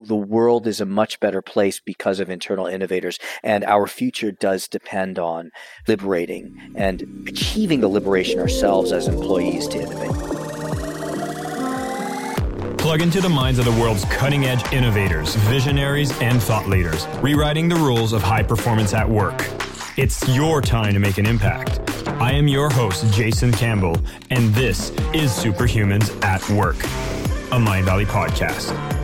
the world is a much better place because of internal innovators. And our future does depend on liberating and achieving the liberation ourselves as employees to innovate. Plug into the minds of the world's cutting edge innovators, visionaries, and thought leaders, rewriting the rules of high performance at work. It's your time to make an impact. I am your host, Jason Campbell, and this is Superhumans at Work, a Mindvalley podcast.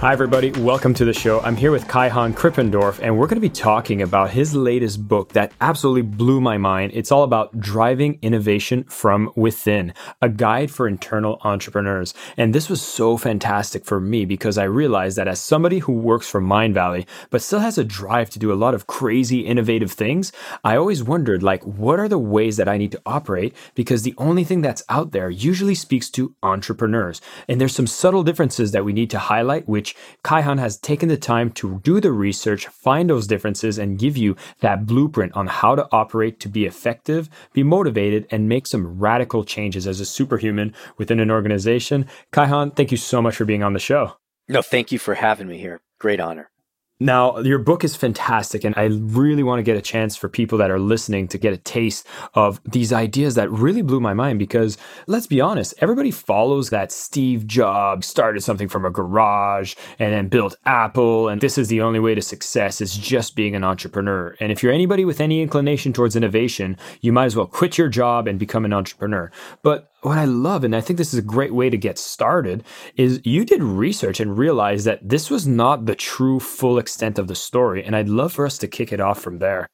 Hi, everybody. Welcome to the show. I'm here with Kaihan Krippendorf, and we're going to be talking about his latest book that absolutely blew my mind. It's all about driving innovation from within, a guide for internal entrepreneurs. And this was so fantastic for me because I realized that as somebody who works for Mindvalley, but still has a drive to do a lot of crazy, innovative things, I always wondered, like, what are the ways that I need to operate? Because the only thing that's out there usually speaks to entrepreneurs. And there's some subtle differences that we need to highlight, which which Kaihan has taken the time to do the research, find those differences, and give you that blueprint on how to operate to be effective, be motivated, and make some radical changes as a superhuman within an organization. Kaihan, thank you so much for being on the show. No, thank you for having me here. Great honor. Now, your book is fantastic, and I really want to get a chance for people that are listening to get a taste of these ideas that really blew my mind. Because let's be honest, everybody follows that Steve Jobs started something from a garage and then built Apple, and this is the only way to success is just being an entrepreneur. And if you're anybody with any inclination towards innovation, you might as well quit your job and become an entrepreneur. But what I love, and I think this is a great way to get started, is you did research and realized that this was not the true full extent of the story. And I'd love for us to kick it off from there.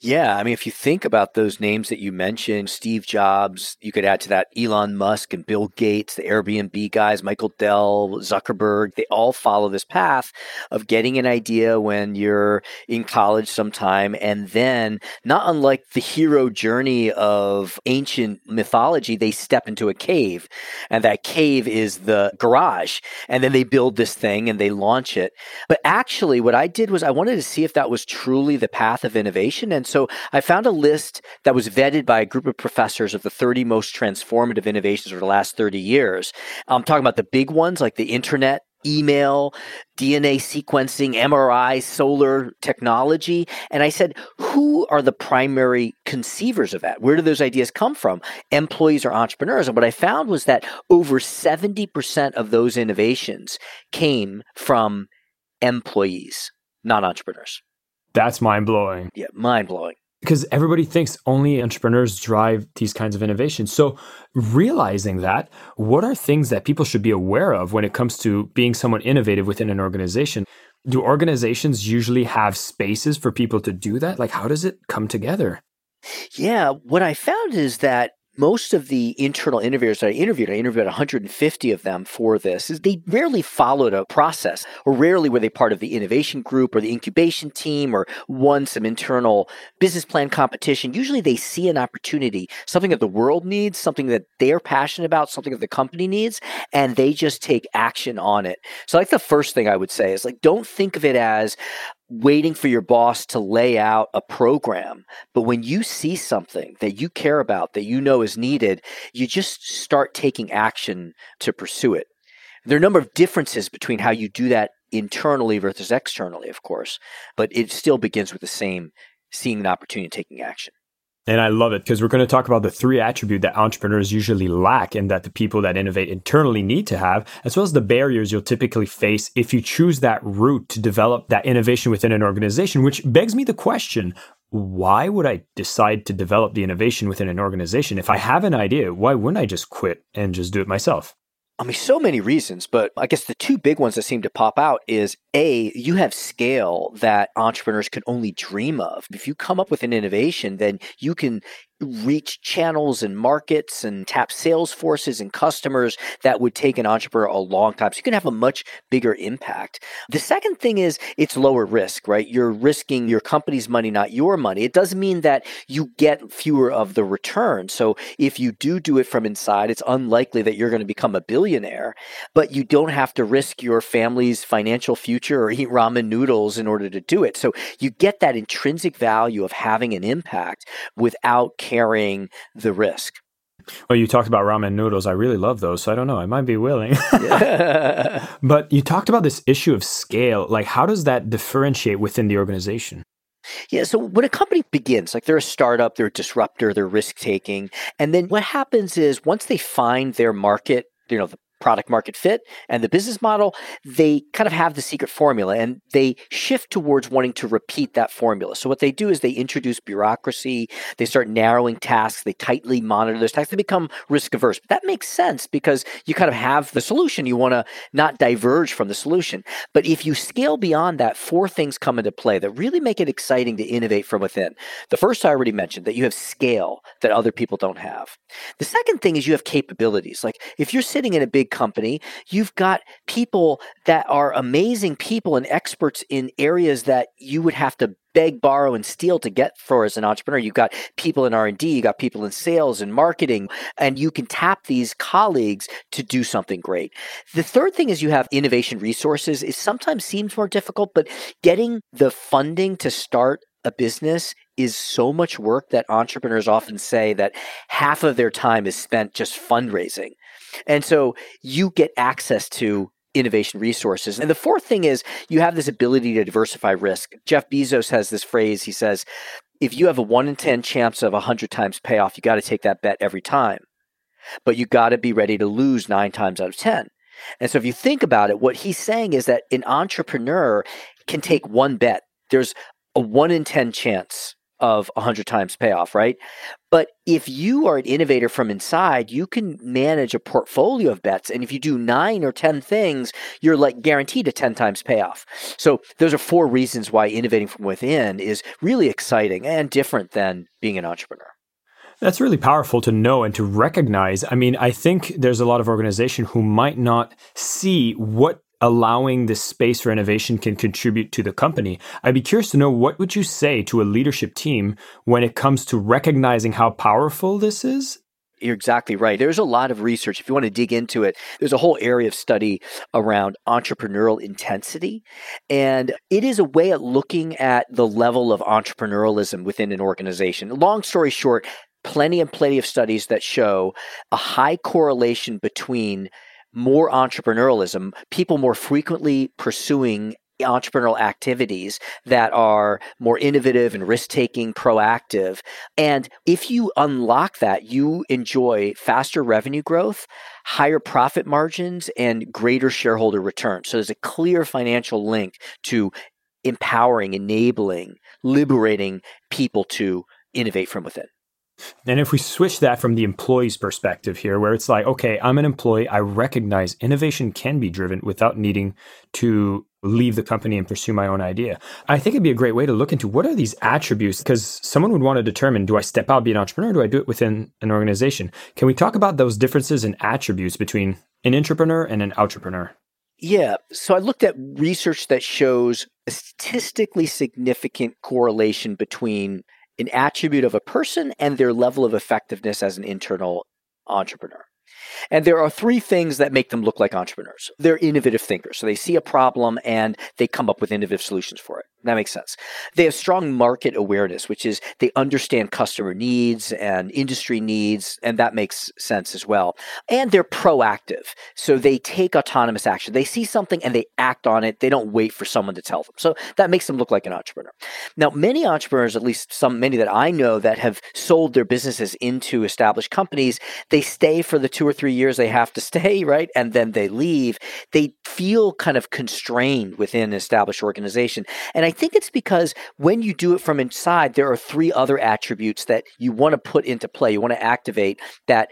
Yeah, I mean, if you think about those names that you mentioned, Steve Jobs, you could add to that Elon Musk and Bill Gates, the Airbnb guys, Michael Dell, Zuckerberg, they all follow this path of getting an idea when you're in college sometime. And then, not unlike the hero journey of ancient mythology, they step into a cave. And that cave is the garage. And then they build this thing and they launch it. But actually, what I did was I wanted to see if that was truly the path of innovation innovation. And so I found a list that was vetted by a group of professors of the 30 most transformative innovations over the last 30 years. I'm talking about the big ones like the internet, email, DNA sequencing, MRI, solar technology. And I said, who are the primary conceivers of that? Where do those ideas come from? Employees or entrepreneurs? And what I found was that over 70% of those innovations came from employees, not entrepreneurs. That's mind blowing. Yeah, mind blowing. Because everybody thinks only entrepreneurs drive these kinds of innovations. So, realizing that, what are things that people should be aware of when it comes to being someone innovative within an organization? Do organizations usually have spaces for people to do that? Like, how does it come together? Yeah, what I found is that most of the internal innovators that I interviewed, I interviewed 150 of them for this, is they rarely followed a process or rarely were they part of the innovation group or the incubation team or won some internal business plan competition. Usually they see an opportunity, something that the world needs, something that they're passionate about, something that the company needs, and they just take action on it. So like the first thing I would say is like, don't think of it as, waiting for your boss to lay out a program. But when you see something that you care about, that you know is needed, you just start taking action to pursue it. There are a number of differences between how you do that internally versus externally, of course, but it still begins with the same seeing an opportunity and taking action. And I love it because we're going to talk about the three attributes that entrepreneurs usually lack and that the people that innovate internally need to have, as well as the barriers you'll typically face if you choose that route to develop that innovation within an organization, which begs me the question why would I decide to develop the innovation within an organization? If I have an idea, why wouldn't I just quit and just do it myself? I mean, so many reasons, but I guess the two big ones that seem to pop out is A, you have scale that entrepreneurs can only dream of. If you come up with an innovation, then you can reach channels and markets and tap sales forces and customers that would take an entrepreneur a long time. So you can have a much bigger impact. The second thing is it's lower risk, right? You're risking your company's money, not your money. It doesn't mean that you get fewer of the return. So if you do do it from inside, it's unlikely that you're going to become a billionaire, but you don't have to risk your family's financial future or eat ramen noodles in order to do it. So you get that intrinsic value of having an impact without carrying the risk. Well, you talked about ramen noodles. I really love those, so I don't know. I might be willing. but you talked about this issue of scale. Like, how does that differentiate within the organization? Yeah, so when a company begins, like they're a startup, they're a disruptor, they're risk taking. And then what happens is once they find their market, you know, the product market fit and the business model, they kind of have the secret formula and they shift towards wanting to repeat that formula. So what they do is they introduce bureaucracy, they start narrowing tasks, they tightly monitor those tasks, they become risk averse. But that makes sense because you kind of have the solution. You want to not diverge from the solution. But if you scale beyond that, four things come into play that really make it exciting to innovate from within. The first I already mentioned that you have scale that other people don't have. The second thing is you have capabilities. Like if you're sitting in a big company, you've got people that are amazing people and experts in areas that you would have to beg, borrow, and steal to get for as an entrepreneur. You've got people in R and D, you got people in sales and marketing, and you can tap these colleagues to do something great. The third thing is you have innovation resources. It sometimes seems more difficult, but getting the funding to start a business is so much work that entrepreneurs often say that half of their time is spent just fundraising. And so you get access to innovation resources. And the fourth thing is you have this ability to diversify risk. Jeff Bezos has this phrase. He says, if you have a one in 10 chance of a 100 times payoff, you got to take that bet every time. But you got to be ready to lose nine times out of 10. And so if you think about it, what he's saying is that an entrepreneur can take one bet. There's a one in 10 chance of 100 times payoff, right? But if you are an innovator from inside, you can manage a portfolio of bets. And if you do nine or 10 things, you're like guaranteed a 10 times payoff. So those are four reasons why innovating from within is really exciting and different than being an entrepreneur. That's really powerful to know and to recognize. I mean, I think there's a lot of organization who might not see what allowing this space for innovation can contribute to the company. I'd be curious to know what would you say to a leadership team when it comes to recognizing how powerful this is? You're exactly right. There's a lot of research. If you want to dig into it, there's a whole area of study around entrepreneurial intensity. And it is a way of looking at the level of entrepreneurialism within an organization. Long story short, plenty and plenty of studies that show a high correlation between more entrepreneurialism, people more frequently pursuing entrepreneurial activities that are more innovative and risk taking, proactive. And if you unlock that, you enjoy faster revenue growth, higher profit margins, and greater shareholder return. So there's a clear financial link to empowering, enabling, liberating people to innovate from within. And if we switch that from the employee's perspective here, where it's like, okay, I'm an employee, I recognize innovation can be driven without needing to leave the company and pursue my own idea. I think it'd be a great way to look into what are these attributes because someone would want to determine do I step out, be an entrepreneur, do I do it within an organization? Can we talk about those differences in attributes between an intrapreneur and an entrepreneur? Yeah. So I looked at research that shows a statistically significant correlation between an attribute of a person and their level of effectiveness as an internal entrepreneur. And there are three things that make them look like entrepreneurs. They're innovative thinkers. So they see a problem and they come up with innovative solutions for it. That makes sense. They have strong market awareness, which is they understand customer needs and industry needs, and that makes sense as well. And they're proactive. So they take autonomous action. They see something and they act on it. They don't wait for someone to tell them. So that makes them look like an entrepreneur. Now, many entrepreneurs, at least some, many that I know that have sold their businesses into established companies, they stay for the two or three years they have to stay, right? And then they leave. They feel kind of constrained within an established organization. And I think it's because when you do it from inside, there are three other attributes that you want to put into play, you want to activate that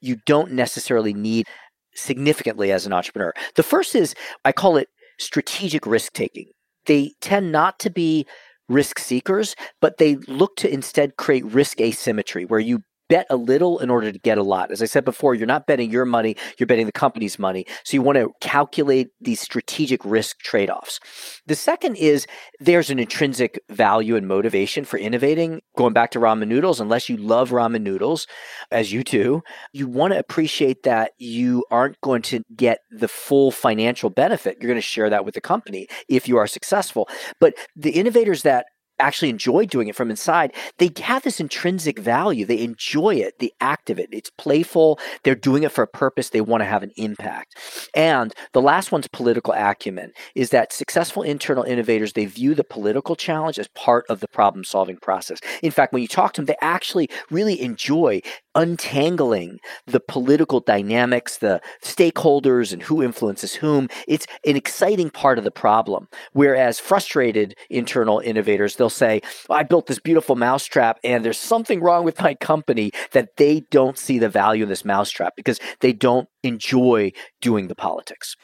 you don't necessarily need significantly as an entrepreneur. The first is I call it strategic risk taking. They tend not to be risk seekers, but they look to instead create risk asymmetry where you bet a little in order to get a lot. As I said before, you're not betting your money, you're betting the company's money. So you want to calculate these strategic risk trade offs. The second is there's an intrinsic value and motivation for innovating. Going back to ramen noodles, unless you love ramen noodles, as you do, you want to appreciate that you aren't going to get the full financial benefit. You're going to share that with the company if you are successful. But the innovators that actually enjoy doing it from inside, they have this intrinsic value. They enjoy it, the act of it. It's playful. They're doing it for a purpose. They want to have an impact. And the last one's political acumen is that successful internal innovators, they view the political challenge as part of the problem solving process. In fact, when you talk to them, they actually really enjoy untangling the political dynamics, the stakeholders, and who influences whom. It's an exciting part of the problem. Whereas frustrated internal innovators, they'll say, I built this beautiful mousetrap and there's something wrong with my company that they don't see the value of this mousetrap because they don't enjoy doing the politics.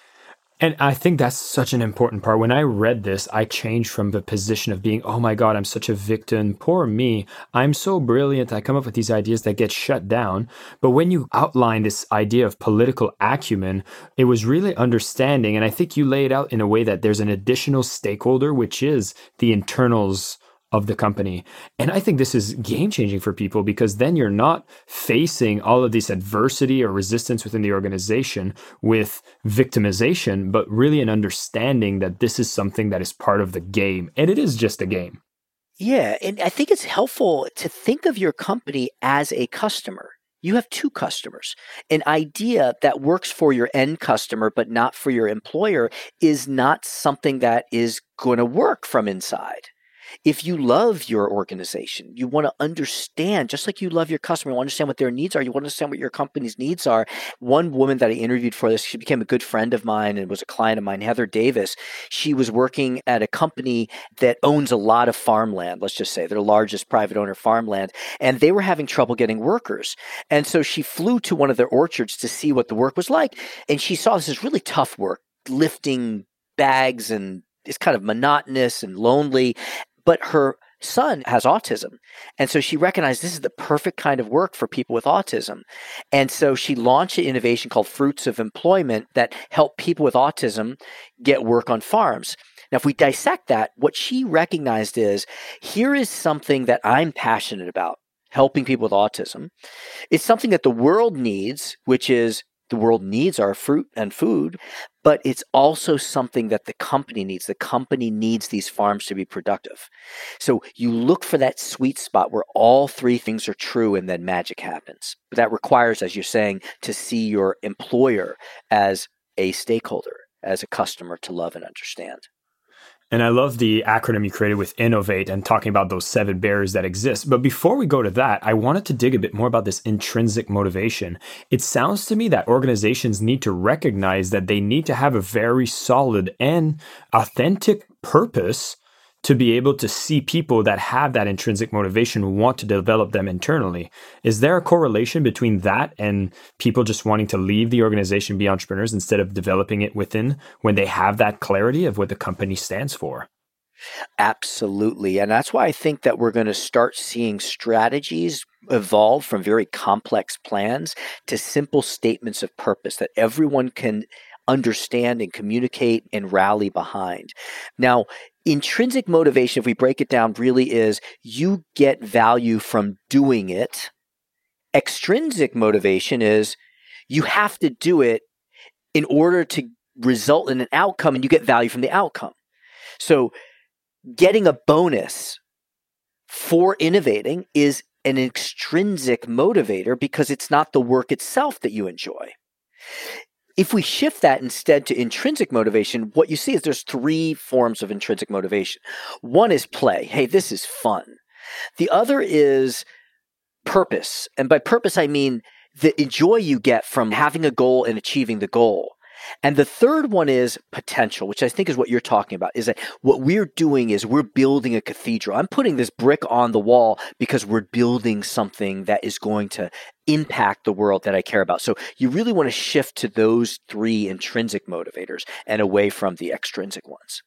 And I think that's such an important part. When I read this, I changed from the position of being, oh my God, I'm such a victim. Poor me. I'm so brilliant. I come up with these ideas that get shut down. But when you outline this idea of political acumen, it was really understanding. And I think you lay it out in a way that there's an additional stakeholder, which is the internals of the company. And I think this is game changing for people because then you're not facing all of this adversity or resistance within the organization with victimization, but really an understanding that this is something that is part of the game. And it is just a game. Yeah. And I think it's helpful to think of your company as a customer. You have two customers. An idea that works for your end customer, but not for your employer, is not something that is going to work from inside if you love your organization, you want to understand, just like you love your customer, you want to understand what their needs are, you want to understand what your company's needs are. One woman that I interviewed for this, she became a good friend of mine and was a client of mine, Heather Davis. She was working at a company that owns a lot of farmland, let's just say, their largest private owner farmland, and they were having trouble getting workers. And so she flew to one of their orchards to see what the work was like. And she saw this is really tough work, lifting bags and it's kind of monotonous and lonely. But her son has autism. And so she recognized this is the perfect kind of work for people with autism. And so she launched an innovation called Fruits of Employment that help people with autism get work on farms. Now, if we dissect that, what she recognized is here is something that I'm passionate about helping people with autism. It's something that the world needs, which is the world needs our fruit and food, but it's also something that the company needs. The company needs these farms to be productive. So you look for that sweet spot where all three things are true and then magic happens. But that requires, as you're saying, to see your employer as a stakeholder, as a customer to love and understand. And I love the acronym you created with Innovate and talking about those seven barriers that exist. But before we go to that, I wanted to dig a bit more about this intrinsic motivation. It sounds to me that organizations need to recognize that they need to have a very solid and authentic purpose to be able to see people that have that intrinsic motivation want to develop them internally. Is there a correlation between that and people just wanting to leave the organization, be entrepreneurs instead of developing it within when they have that clarity of what the company stands for? Absolutely. And that's why I think that we're going to start seeing strategies evolve from very complex plans to simple statements of purpose that everyone can understand and communicate and rally behind. Now, intrinsic motivation, if we break it down, really is you get value from doing it. Extrinsic motivation is you have to do it in order to result in an outcome and you get value from the outcome. So, getting a bonus for innovating is an extrinsic motivator because it's not the work itself that you enjoy. If we shift that instead to intrinsic motivation, what you see is there's three forms of intrinsic motivation. One is play. Hey, this is fun. The other is purpose. And by purpose, I mean the joy you get from having a goal and achieving the goal. And the third one is potential, which I think is what you're talking about, is that what we're doing is we're building a cathedral. I'm putting this brick on the wall because we're building something that is going to impact the world that I care about. So you really want to shift to those three intrinsic motivators and away from the extrinsic ones.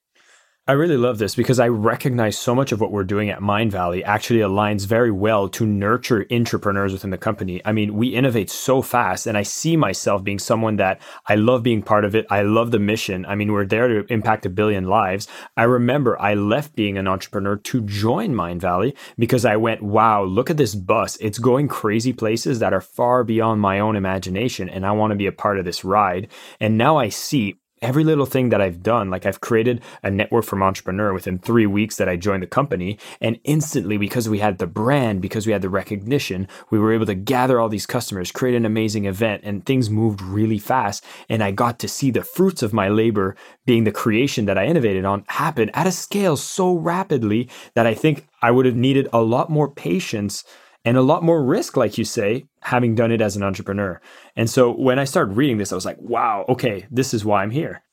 I really love this because I recognize so much of what we're doing at Mindvalley actually aligns very well to nurture entrepreneurs within the company. I mean, we innovate so fast, and I see myself being someone that I love being part of it. I love the mission. I mean, we're there to impact a billion lives. I remember I left being an entrepreneur to join Mindvalley because I went, wow, look at this bus. It's going crazy places that are far beyond my own imagination, and I want to be a part of this ride. And now I see every little thing that I've done, like I've created a network from entrepreneur within three weeks that I joined the company. And instantly, because we had the brand, because we had the recognition, we were able to gather all these customers, create an amazing event, and things moved really fast. And I got to see the fruits of my labor being the creation that I innovated on happen at a scale so rapidly that I think I would have needed a lot more patience and a lot more risk, like you say, having done it as an entrepreneur. And so when I started reading this, I was like, wow, okay, this is why I'm here.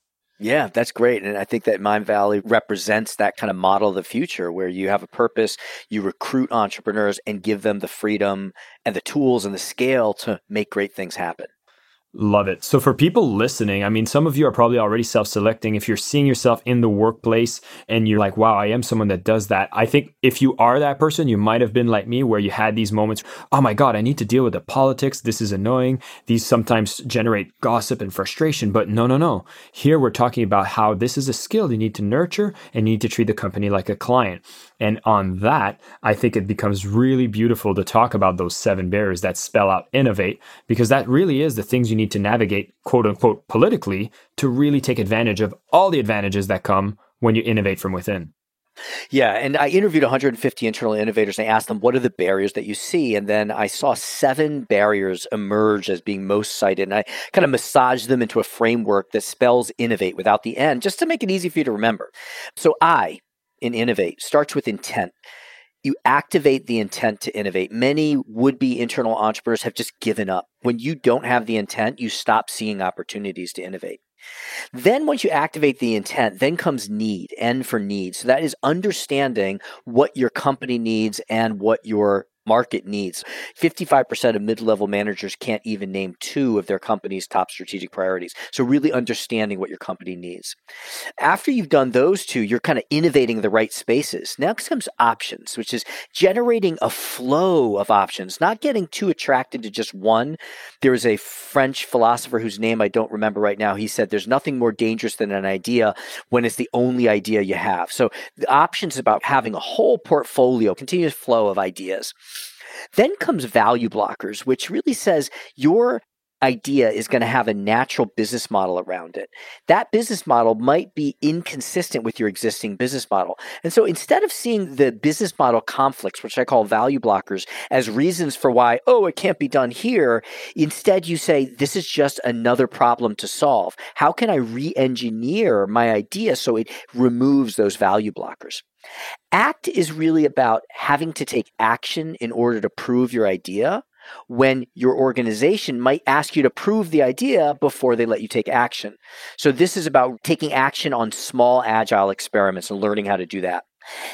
Yeah, that's great. And I think that Mindvalley represents that kind of model of the future where you have a purpose, you recruit entrepreneurs and give them the freedom and the tools and the scale to make great things happen. Love it. So, for people listening, I mean, some of you are probably already self selecting. If you're seeing yourself in the workplace and you're like, wow, I am someone that does that, I think if you are that person, you might have been like me where you had these moments, oh my God, I need to deal with the politics. This is annoying. These sometimes generate gossip and frustration. But no, no, no. Here we're talking about how this is a skill you need to nurture and you need to treat the company like a client. And on that, I think it becomes really beautiful to talk about those seven barriers that spell out innovate, because that really is the things you need to navigate, quote unquote, politically to really take advantage of all the advantages that come when you innovate from within. Yeah, and I interviewed 150 internal innovators and I asked them, what are the barriers that you see? And then I saw seven barriers emerge as being most cited. And I kind of massaged them into a framework that spells innovate without the end, just to make it easy for you to remember. So I, in innovate starts with intent. You activate the intent to innovate. Many would be internal entrepreneurs have just given up. When you don't have the intent, you stop seeing opportunities to innovate. Then, once you activate the intent, then comes need, N for need. So, that is understanding what your company needs and what your market needs. 55% of mid level managers can't even name two of their company's top strategic priorities. So, really understanding what your company needs. After you've done those two, you're kind of innovating the right spaces. Now comes options, which is generating a flow of options, not getting too attracted to just one. There is a French philosopher whose name I don't remember right now. He said, There's nothing more dangerous than an idea when it's the only idea you have. So, the options about having a whole portfolio, continuous flow of ideas. Then comes value blockers, which really says your idea is going to have a natural business model around it. That business model might be inconsistent with your existing business model. And so instead of seeing the business model conflicts, which I call value blockers, as reasons for why, oh, it can't be done here, instead you say, this is just another problem to solve. How can I re engineer my idea so it removes those value blockers? Act is really about having to take action in order to prove your idea when your organization might ask you to prove the idea before they let you take action. So, this is about taking action on small, agile experiments and learning how to do that.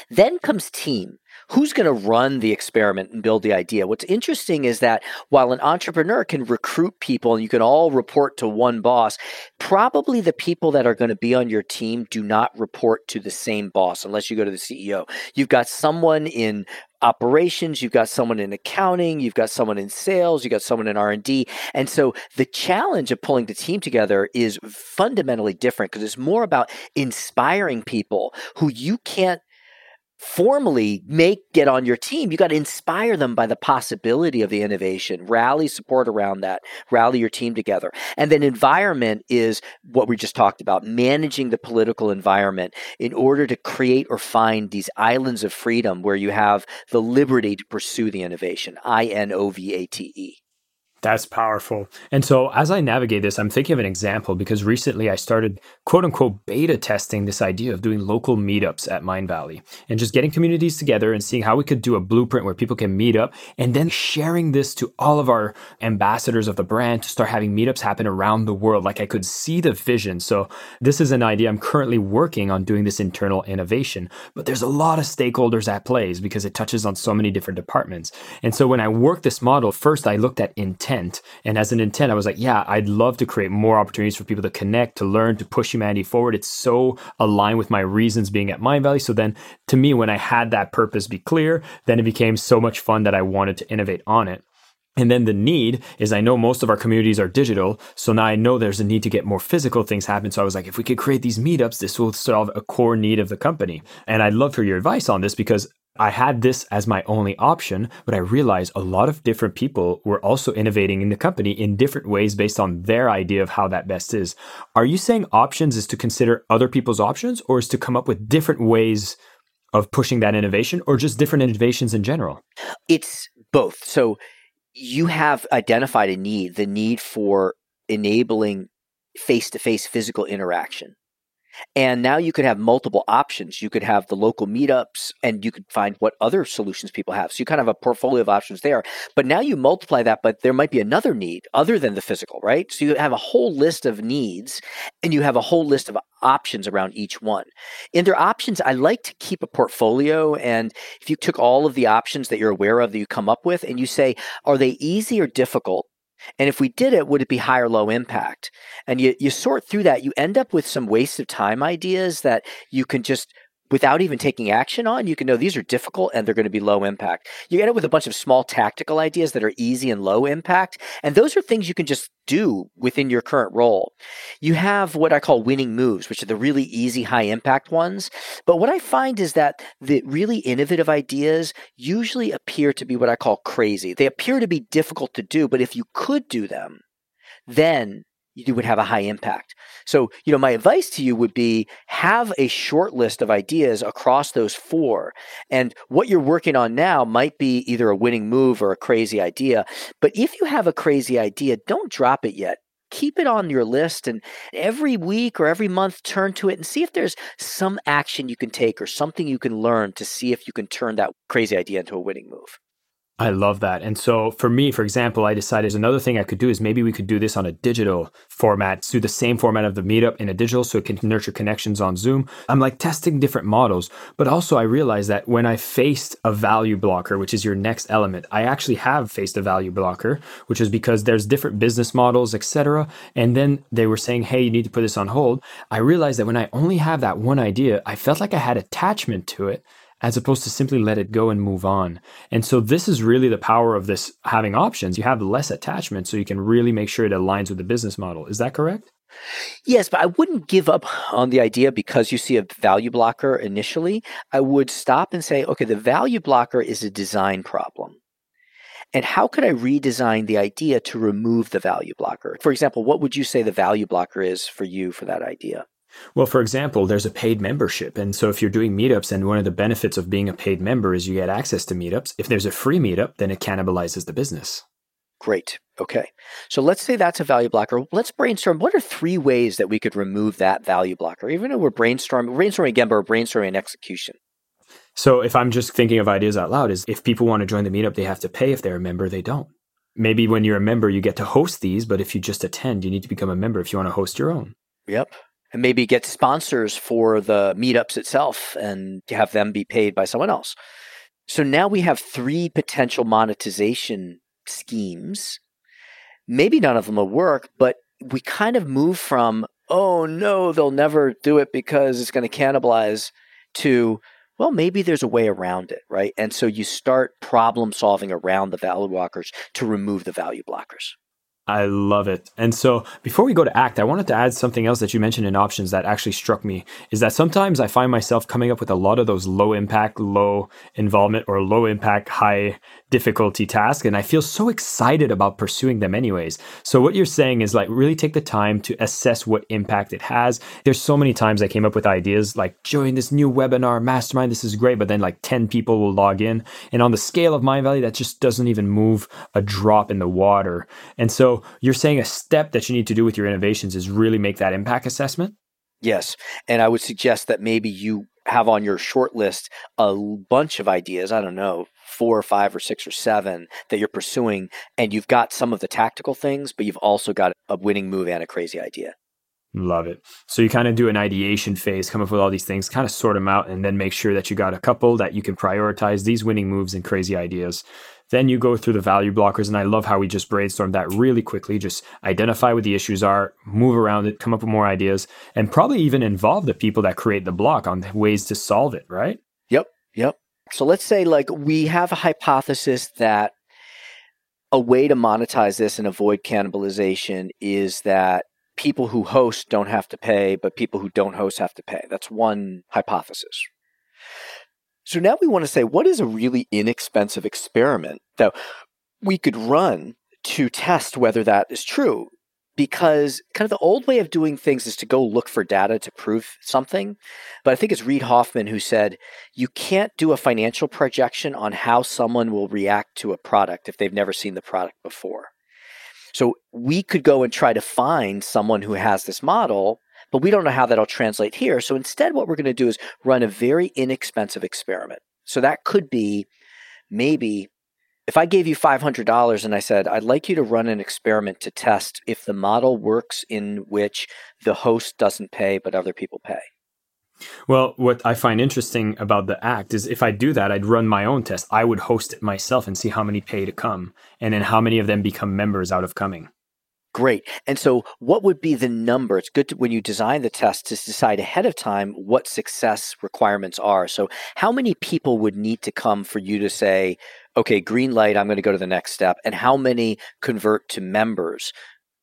Then comes team who's going to run the experiment and build the idea? What's interesting is that while an entrepreneur can recruit people and you can all report to one boss, probably the people that are going to be on your team do not report to the same boss unless you go to the CEO. You've got someone in operations you've got someone in accounting you've got someone in sales you've got someone in r&d and so the challenge of pulling the team together is fundamentally different because it's more about inspiring people who you can't formally make get on your team you got to inspire them by the possibility of the innovation. Rally support around that. Rally your team together. And then environment is what we just talked about managing the political environment in order to create or find these islands of freedom where you have the liberty to pursue the innovation. I n o v a t e that's powerful. And so as I navigate this, I'm thinking of an example because recently I started quote unquote beta testing this idea of doing local meetups at Mindvalley and just getting communities together and seeing how we could do a blueprint where people can meet up and then sharing this to all of our ambassadors of the brand to start having meetups happen around the world. Like I could see the vision. So this is an idea I'm currently working on doing this internal innovation, but there's a lot of stakeholders at plays because it touches on so many different departments. And so when I worked this model, first I looked at intent intent. And as an intent, I was like, yeah, I'd love to create more opportunities for people to connect, to learn, to push humanity forward. It's so aligned with my reasons being at Mindvalley. So then to me, when I had that purpose be clear, then it became so much fun that I wanted to innovate on it. And then the need is I know most of our communities are digital. So now I know there's a need to get more physical things happen. So I was like, if we could create these meetups, this will solve a core need of the company. And I'd love for your advice on this because I had this as my only option, but I realized a lot of different people were also innovating in the company in different ways based on their idea of how that best is. Are you saying options is to consider other people's options or is to come up with different ways of pushing that innovation or just different innovations in general? It's both. So you have identified a need, the need for enabling face to face physical interaction. And now you could have multiple options. You could have the local meetups and you could find what other solutions people have. So you kind of have a portfolio of options there. But now you multiply that, but there might be another need other than the physical, right? So you have a whole list of needs and you have a whole list of options around each one. In their options, I like to keep a portfolio. And if you took all of the options that you're aware of that you come up with and you say, are they easy or difficult? And if we did it, would it be high or low impact? And you, you sort through that, you end up with some waste of time ideas that you can just without even taking action on, you can know these are difficult and they're going to be low impact. You end up with a bunch of small tactical ideas that are easy and low impact. And those are things you can just do within your current role. You have what I call winning moves, which are the really easy, high impact ones. But what I find is that the really innovative ideas usually appear to be what I call crazy. They appear to be difficult to do, but if you could do them, then you would have a high impact. So, you know, my advice to you would be have a short list of ideas across those four. And what you're working on now might be either a winning move or a crazy idea. But if you have a crazy idea, don't drop it yet. Keep it on your list and every week or every month turn to it and see if there's some action you can take or something you can learn to see if you can turn that crazy idea into a winning move. I love that. And so for me, for example, I decided another thing I could do is maybe we could do this on a digital format, do the same format of the meetup in a digital so it can nurture connections on Zoom. I'm like testing different models, but also I realized that when I faced a value blocker, which is your next element, I actually have faced a value blocker, which is because there's different business models, etc. And then they were saying, "Hey, you need to put this on hold." I realized that when I only have that one idea, I felt like I had attachment to it as opposed to simply let it go and move on. And so this is really the power of this having options. You have less attachment so you can really make sure it aligns with the business model. Is that correct? Yes, but I wouldn't give up on the idea because you see a value blocker initially. I would stop and say, okay, the value blocker is a design problem. And how could I redesign the idea to remove the value blocker? For example, what would you say the value blocker is for you for that idea? Well, for example, there's a paid membership. And so if you're doing meetups, and one of the benefits of being a paid member is you get access to meetups. If there's a free meetup, then it cannibalizes the business. Great. Okay. So let's say that's a value blocker. Let's brainstorm. What are three ways that we could remove that value blocker? Even though we're brainstorming, brainstorming again, but we're brainstorming execution. So if I'm just thinking of ideas out loud, is if people want to join the meetup, they have to pay. If they're a member, they don't. Maybe when you're a member, you get to host these, but if you just attend, you need to become a member if you want to host your own. Yep and maybe get sponsors for the meetups itself and have them be paid by someone else. So now we have three potential monetization schemes. Maybe none of them will work, but we kind of move from, oh no, they'll never do it because it's going to cannibalize to, well, maybe there's a way around it, right? And so you start problem solving around the value blockers to remove the value blockers. I love it. And so before we go to act, I wanted to add something else that you mentioned in options that actually struck me is that sometimes I find myself coming up with a lot of those low impact, low involvement or low impact, high difficulty tasks. And I feel so excited about pursuing them anyways. So what you're saying is like really take the time to assess what impact it has. There's so many times I came up with ideas like join this new webinar mastermind. This is great. But then like 10 people will log in. And on the scale of Mindvalley, that just doesn't even move a drop in the water. And so you're saying a step that you need to do with your innovations is really make that impact assessment? Yes. And I would suggest that maybe you have on your short list a bunch of ideas, I don't know, four or five or six or seven that you're pursuing, and you've got some of the tactical things, but you've also got a winning move and a crazy idea. Love it. So you kind of do an ideation phase, come up with all these things, kind of sort them out, and then make sure that you got a couple that you can prioritize these winning moves and crazy ideas. Then you go through the value blockers, and I love how we just brainstorm that really quickly. Just identify what the issues are, move around it, come up with more ideas, and probably even involve the people that create the block on ways to solve it, right? Yep, yep. So let's say, like, we have a hypothesis that a way to monetize this and avoid cannibalization is that people who host don't have to pay, but people who don't host have to pay. That's one hypothesis. So now we want to say, what is a really inexpensive experiment that we could run to test whether that is true? Because kind of the old way of doing things is to go look for data to prove something. But I think it's Reid Hoffman who said, you can't do a financial projection on how someone will react to a product if they've never seen the product before. So we could go and try to find someone who has this model but we don't know how that'll translate here. So instead, what we're going to do is run a very inexpensive experiment. So that could be maybe if I gave you $500 and I said, I'd like you to run an experiment to test if the model works in which the host doesn't pay, but other people pay. Well, what I find interesting about the act is if I do that, I'd run my own test. I would host it myself and see how many pay to come and then how many of them become members out of coming. Great. And so, what would be the number? It's good to, when you design the test to decide ahead of time what success requirements are. So, how many people would need to come for you to say, okay, green light, I'm going to go to the next step? And how many convert to members?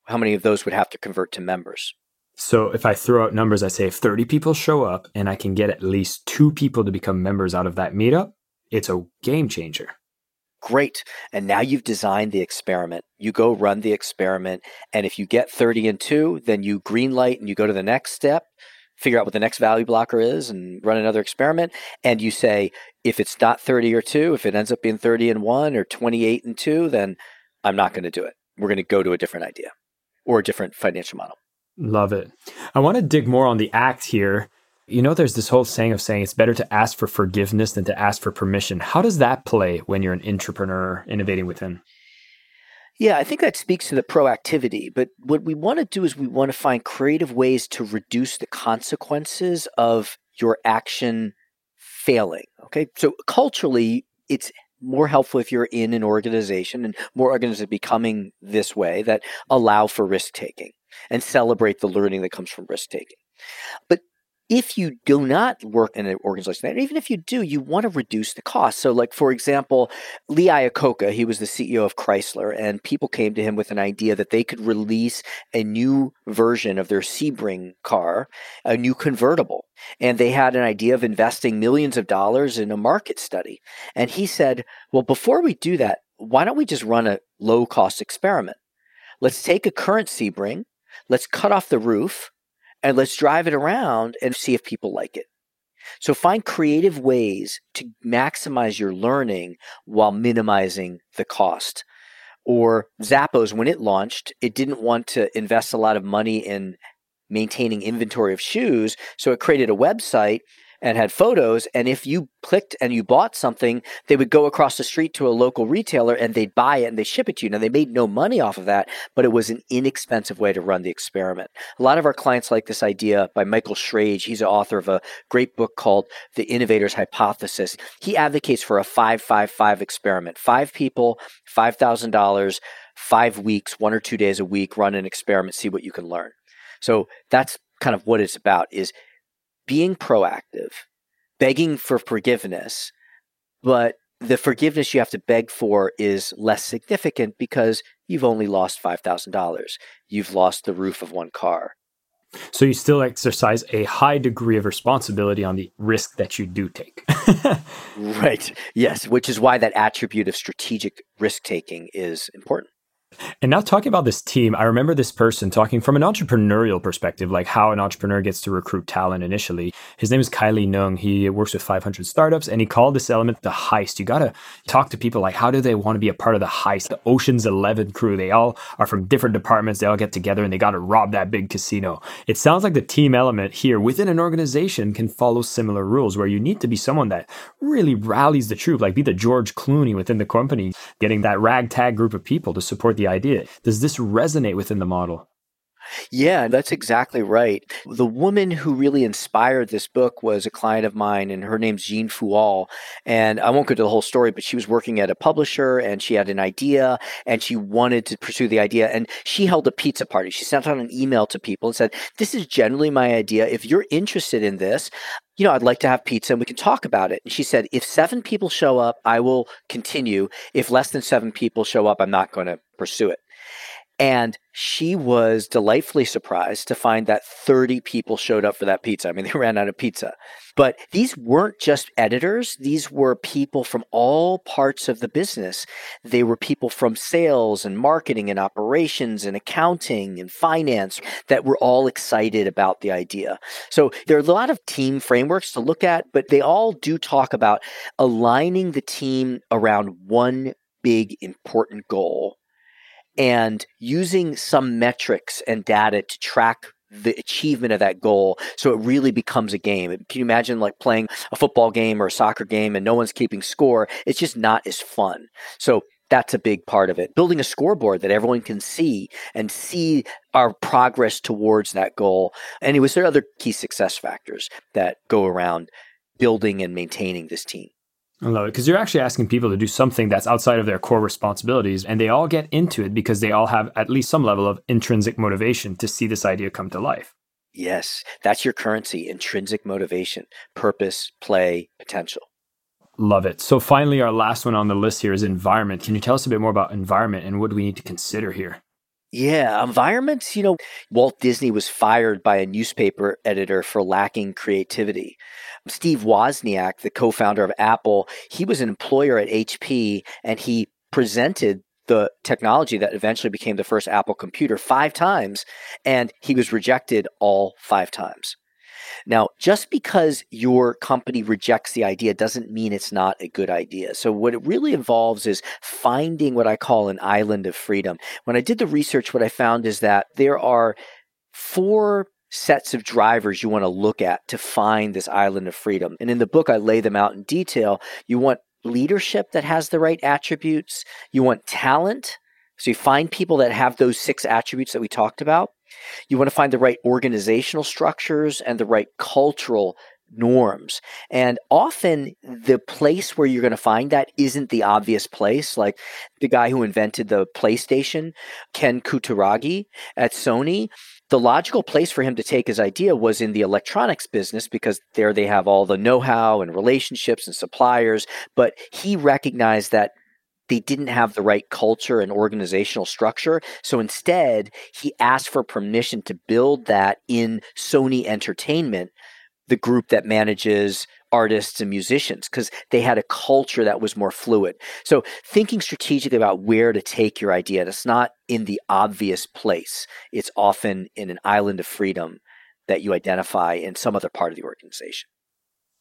How many of those would have to convert to members? So, if I throw out numbers, I say if 30 people show up and I can get at least two people to become members out of that meetup, it's a game changer. Great. And now you've designed the experiment. You go run the experiment. And if you get 30 and 2, then you green light and you go to the next step, figure out what the next value blocker is and run another experiment. And you say, if it's not 30 or 2, if it ends up being 30 and 1 or 28 and 2, then I'm not going to do it. We're going to go to a different idea or a different financial model. Love it. I want to dig more on the act here you know, there's this whole saying of saying it's better to ask for forgiveness than to ask for permission. How does that play when you're an entrepreneur innovating within? Yeah, I think that speaks to the proactivity. But what we want to do is we want to find creative ways to reduce the consequences of your action failing. Okay. So culturally, it's more helpful if you're in an organization and more organizations are becoming this way that allow for risk taking and celebrate the learning that comes from risk taking. But if you do not work in an organization, and even if you do, you want to reduce the cost. So, like for example, Lee Iacocca, he was the CEO of Chrysler, and people came to him with an idea that they could release a new version of their Sebring car, a new convertible, and they had an idea of investing millions of dollars in a market study. And he said, "Well, before we do that, why don't we just run a low cost experiment? Let's take a current Sebring, let's cut off the roof." And let's drive it around and see if people like it. So find creative ways to maximize your learning while minimizing the cost. Or Zappos, when it launched, it didn't want to invest a lot of money in maintaining inventory of shoes. So it created a website and had photos. And if you clicked and you bought something, they would go across the street to a local retailer and they'd buy it and they ship it to you. Now they made no money off of that, but it was an inexpensive way to run the experiment. A lot of our clients like this idea by Michael Schrage. He's the author of a great book called The Innovator's Hypothesis. He advocates for a 555 experiment. Five people, $5,000, five weeks, one or two days a week, run an experiment, see what you can learn. So that's kind of what it's about is being proactive, begging for forgiveness, but the forgiveness you have to beg for is less significant because you've only lost $5,000. You've lost the roof of one car. So you still exercise a high degree of responsibility on the risk that you do take. right. Yes, which is why that attribute of strategic risk taking is important. And now talking about this team, I remember this person talking from an entrepreneurial perspective, like how an entrepreneur gets to recruit talent initially. His name is Kylie Nung. He works with 500 startups and he called this element the heist. You got to talk to people like, how do they want to be a part of the heist? The Ocean's 11 crew, they all are from different departments. They all get together and they got to rob that big casino. It sounds like the team element here within an organization can follow similar rules where you need to be someone that really rallies the troop, like be the George Clooney within the company, getting that ragtag group of people to support the the idea. Does this resonate within the model? Yeah, that's exactly right. The woman who really inspired this book was a client of mine, and her name's Jean Foual. And I won't go to the whole story, but she was working at a publisher and she had an idea and she wanted to pursue the idea. And she held a pizza party. She sent out an email to people and said, This is generally my idea. If you're interested in this, you know, I'd like to have pizza and we can talk about it. And she said, if seven people show up, I will continue. If less than seven people show up, I'm not going to pursue it. And she was delightfully surprised to find that 30 people showed up for that pizza. I mean, they ran out of pizza. But these weren't just editors, these were people from all parts of the business. They were people from sales and marketing and operations and accounting and finance that were all excited about the idea. So there are a lot of team frameworks to look at, but they all do talk about aligning the team around one big important goal and using some metrics and data to track the achievement of that goal so it really becomes a game. Can you imagine like playing a football game or a soccer game and no one's keeping score? It's just not as fun. So that's a big part of it. Building a scoreboard that everyone can see and see our progress towards that goal. Anyways, there are other key success factors that go around building and maintaining this team. I love it because you're actually asking people to do something that's outside of their core responsibilities, and they all get into it because they all have at least some level of intrinsic motivation to see this idea come to life. Yes, that's your currency intrinsic motivation, purpose, play, potential. Love it. So, finally, our last one on the list here is environment. Can you tell us a bit more about environment and what do we need to consider here? Yeah, environments, you know, Walt Disney was fired by a newspaper editor for lacking creativity. Steve Wozniak, the co founder of Apple, he was an employer at HP and he presented the technology that eventually became the first Apple computer five times, and he was rejected all five times. Now, just because your company rejects the idea doesn't mean it's not a good idea. So, what it really involves is finding what I call an island of freedom. When I did the research, what I found is that there are four sets of drivers you want to look at to find this island of freedom. And in the book, I lay them out in detail. You want leadership that has the right attributes, you want talent. So you find people that have those six attributes that we talked about. You want to find the right organizational structures and the right cultural norms. And often the place where you're going to find that isn't the obvious place. Like the guy who invented the PlayStation, Ken Kutaragi at Sony, the logical place for him to take his idea was in the electronics business because there they have all the know how and relationships and suppliers. But he recognized that they didn't have the right culture and organizational structure. So instead, he asked for permission to build that in Sony Entertainment, the group that manages artists and musicians because they had a culture that was more fluid. So thinking strategically about where to take your idea, it's not in the obvious place. It's often in an island of freedom that you identify in some other part of the organization.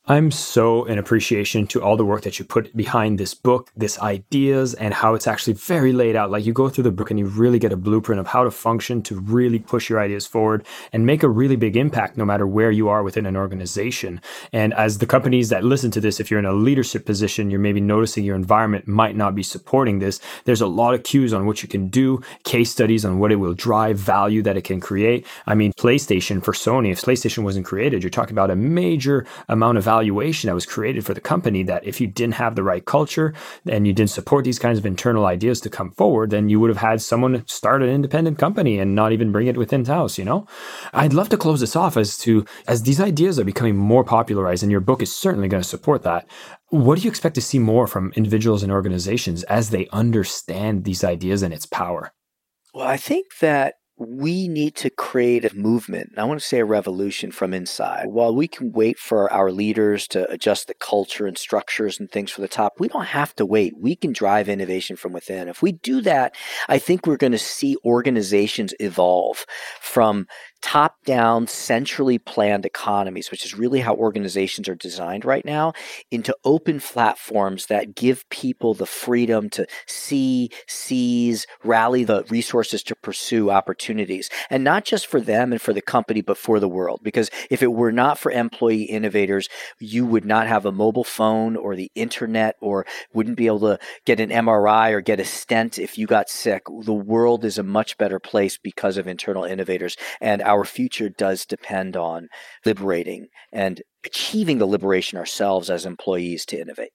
I'm so in appreciation to all the work that you put behind this book, this ideas, and how it's actually very laid out. Like you go through the book and you really get a blueprint of how to function to really push your ideas forward and make a really big impact no matter where you are within an organization. And as the companies that listen to this, if you're in a leadership position, you're maybe noticing your environment might not be supporting this. There's a lot of cues on what you can do, case studies on what it will drive, value that it can create. I mean, PlayStation for Sony, if PlayStation wasn't created, you're talking about a major amount of valuation that was created for the company that if you didn't have the right culture and you didn't support these kinds of internal ideas to come forward, then you would have had someone start an independent company and not even bring it within house, you know? I'd love to close this off as to as these ideas are becoming more popularized, and your book is certainly going to support that. What do you expect to see more from individuals and organizations as they understand these ideas and its power? Well, I think that we need to create a movement. I want to say a revolution from inside. While we can wait for our leaders to adjust the culture and structures and things for the top, we don't have to wait. We can drive innovation from within. If we do that, I think we're going to see organizations evolve from top down, centrally planned economies, which is really how organizations are designed right now, into open platforms that give people the freedom to see, seize, rally the resources to pursue opportunities. And not just for them and for the company, but for the world. Because if it were not for employee innovators, you would not have a mobile phone or the internet or wouldn't be able to get an MRI or get a stent if you got sick. The world is a much better place because of internal innovators. And our future does depend on liberating and achieving the liberation ourselves as employees to innovate.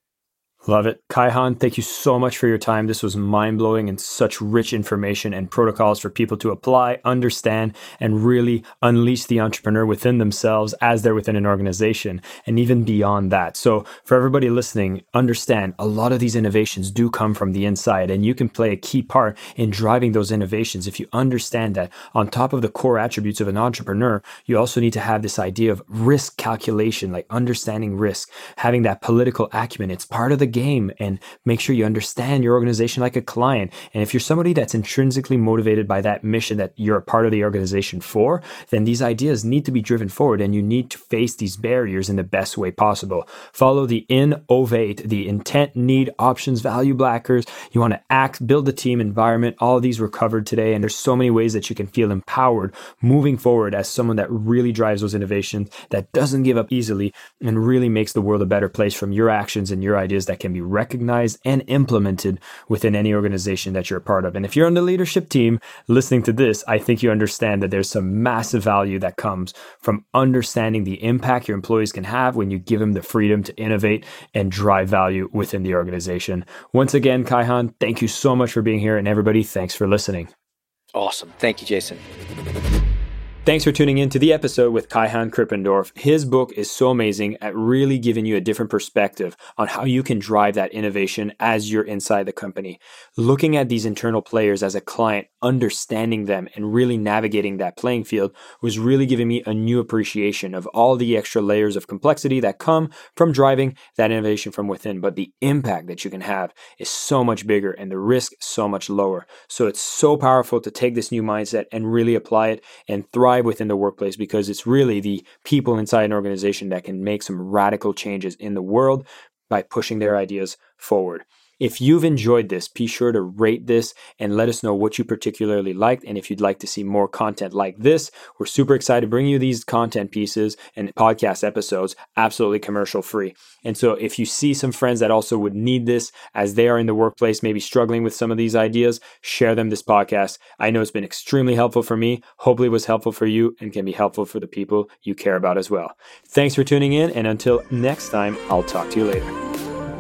Love it. Kaihan, thank you so much for your time. This was mind blowing and such rich information and protocols for people to apply, understand, and really unleash the entrepreneur within themselves as they're within an organization and even beyond that. So, for everybody listening, understand a lot of these innovations do come from the inside, and you can play a key part in driving those innovations if you understand that on top of the core attributes of an entrepreneur, you also need to have this idea of risk calculation, like understanding risk, having that political acumen. It's part of the game and make sure you understand your organization like a client. And if you're somebody that's intrinsically motivated by that mission that you're a part of the organization for, then these ideas need to be driven forward and you need to face these barriers in the best way possible. Follow the innovate, the intent, need, options, value blackers. You want to act, build the team environment. All of these were covered today. And there's so many ways that you can feel empowered moving forward as someone that really drives those innovations, that doesn't give up easily, and really makes the world a better place from your actions and your ideas that can be recognized and implemented within any organization that you're a part of. And if you're on the leadership team listening to this, I think you understand that there's some massive value that comes from understanding the impact your employees can have when you give them the freedom to innovate and drive value within the organization. Once again, Kaihan, thank you so much for being here. And everybody, thanks for listening. Awesome. Thank you, Jason. Thanks for tuning in to the episode with Kaihan Krippendorff. His book is so amazing at really giving you a different perspective on how you can drive that innovation as you're inside the company. Looking at these internal players as a client, understanding them, and really navigating that playing field was really giving me a new appreciation of all the extra layers of complexity that come from driving that innovation from within. But the impact that you can have is so much bigger and the risk so much lower. So it's so powerful to take this new mindset and really apply it and thrive thrive within the workplace because it's really the people inside an organization that can make some radical changes in the world by pushing their ideas forward. If you've enjoyed this, be sure to rate this and let us know what you particularly liked. And if you'd like to see more content like this, we're super excited to bring you these content pieces and podcast episodes absolutely commercial free. And so if you see some friends that also would need this as they are in the workplace, maybe struggling with some of these ideas, share them this podcast. I know it's been extremely helpful for me. Hopefully, was helpful for you and can be helpful for the people you care about as well. Thanks for tuning in. And until next time, I'll talk to you later.